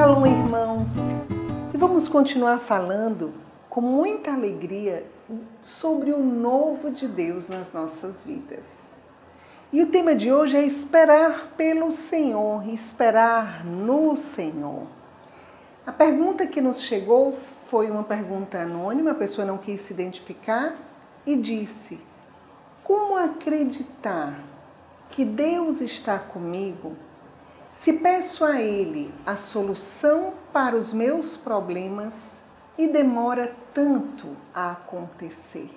Shalom, irmãos! E vamos continuar falando com muita alegria sobre o novo de Deus nas nossas vidas. E o tema de hoje é esperar pelo Senhor, esperar no Senhor. A pergunta que nos chegou foi uma pergunta anônima, a pessoa não quis se identificar e disse: Como acreditar que Deus está comigo se peço a Ele a solução para os meus problemas e demora tanto a acontecer.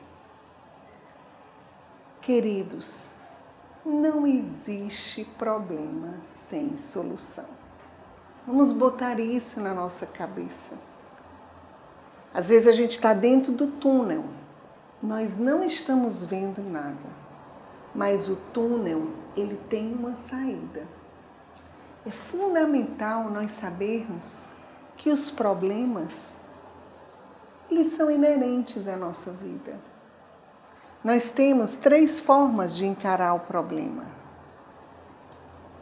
Queridos, não existe problema sem solução. Vamos botar isso na nossa cabeça. Às vezes a gente está dentro do túnel, nós não estamos vendo nada, mas o túnel ele tem uma saída. É fundamental nós sabermos que os problemas eles são inerentes à nossa vida. Nós temos três formas de encarar o problema.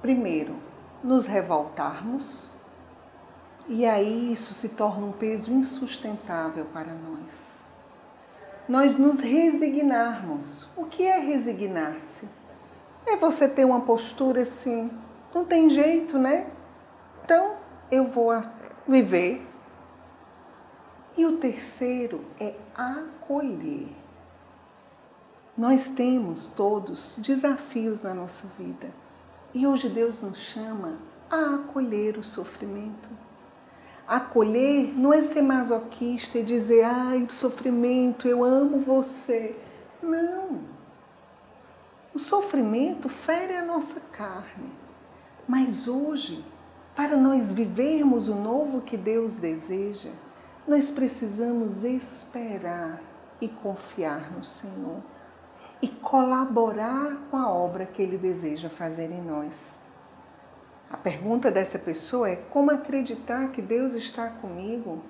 Primeiro, nos revoltarmos, e aí isso se torna um peso insustentável para nós. Nós nos resignarmos. O que é resignar-se? É você ter uma postura assim, não tem jeito, né? Então eu vou viver. E o terceiro é acolher. Nós temos todos desafios na nossa vida. E hoje Deus nos chama a acolher o sofrimento. Acolher não é ser masoquista e dizer, ai, sofrimento, eu amo você. Não. O sofrimento fere a nossa carne. Mas hoje, para nós vivermos o novo que Deus deseja, nós precisamos esperar e confiar no Senhor e colaborar com a obra que Ele deseja fazer em nós. A pergunta dessa pessoa é: como acreditar que Deus está comigo?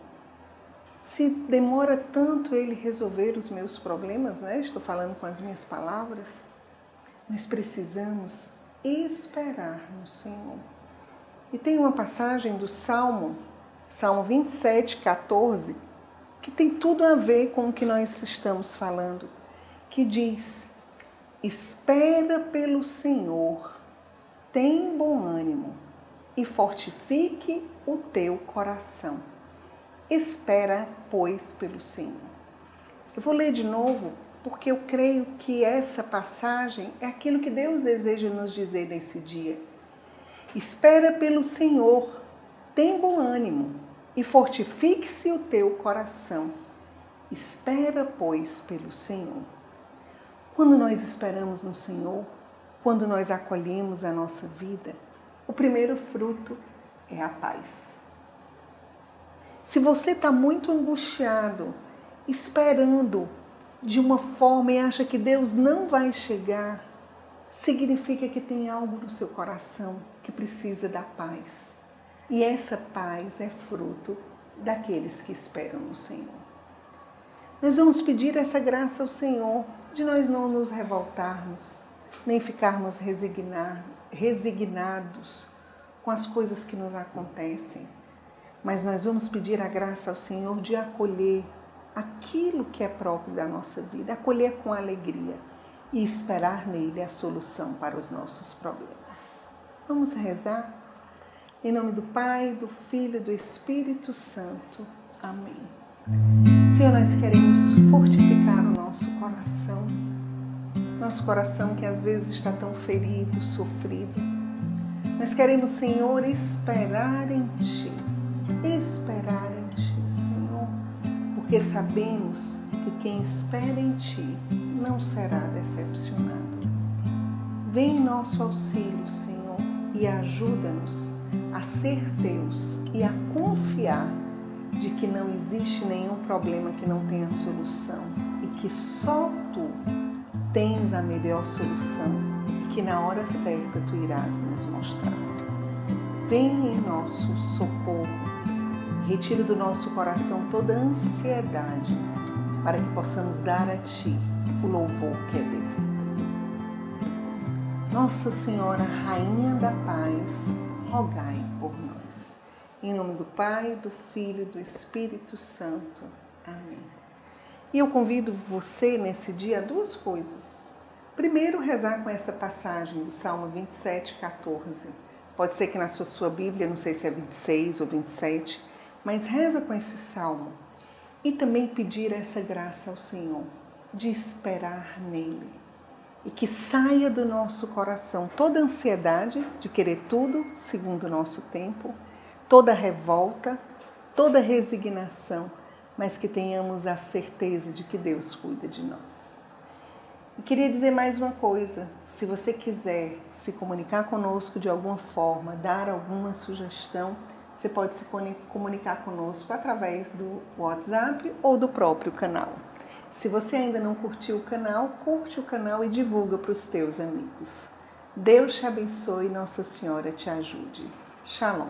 Se demora tanto Ele resolver os meus problemas, né? Estou falando com as minhas palavras. Nós precisamos esperar no Senhor. E tem uma passagem do Salmo, Salmo 27, 14, que tem tudo a ver com o que nós estamos falando, que diz: Espera pelo Senhor, tem bom ânimo e fortifique o teu coração. Espera, pois, pelo Senhor. Eu vou ler de novo porque eu creio que essa passagem é aquilo que Deus deseja nos dizer nesse dia. Espera pelo Senhor, tem bom ânimo e fortifique-se o teu coração. Espera, pois, pelo Senhor. Quando nós esperamos no Senhor, quando nós acolhemos a nossa vida, o primeiro fruto é a paz. Se você está muito angustiado, esperando de uma forma e acha que Deus não vai chegar, significa que tem algo no seu coração que precisa da paz. E essa paz é fruto daqueles que esperam no Senhor. Nós vamos pedir essa graça ao Senhor de nós não nos revoltarmos, nem ficarmos resignar, resignados com as coisas que nos acontecem, mas nós vamos pedir a graça ao Senhor de acolher aquilo que é próprio da nossa vida, acolher com alegria e esperar nele a solução para os nossos problemas. Vamos rezar? Em nome do Pai, do Filho e do Espírito Santo. Amém. Senhor, nós queremos fortificar o nosso coração, nosso coração que às vezes está tão ferido, sofrido. Nós queremos, Senhor, esperar em Ti, porque sabemos que quem espera em Ti não será decepcionado. Vem em nosso auxílio, Senhor, e ajuda-nos a ser Teus e a confiar de que não existe nenhum problema que não tenha solução e que só Tu tens a melhor solução e que na hora certa Tu irás nos mostrar. Vem em nosso socorro Retira do nosso coração toda ansiedade, para que possamos dar a Ti o louvor que é devido. Nossa Senhora, Rainha da Paz, rogai por nós. Em nome do Pai, do Filho e do Espírito Santo. Amém. E eu convido você nesse dia a duas coisas. Primeiro, rezar com essa passagem do Salmo 27, 14. Pode ser que na sua, sua Bíblia, não sei se é 26 ou 27, mas reza com esse salmo. E também pedir essa graça ao Senhor de esperar nele. E que saia do nosso coração toda ansiedade de querer tudo segundo o nosso tempo toda revolta, toda resignação, mas que tenhamos a certeza de que Deus cuida de nós. E queria dizer mais uma coisa: se você quiser se comunicar conosco de alguma forma, dar alguma sugestão, você pode se comunicar conosco através do WhatsApp ou do próprio canal. Se você ainda não curtiu o canal, curte o canal e divulga para os teus amigos. Deus te abençoe e Nossa Senhora te ajude. Shalom.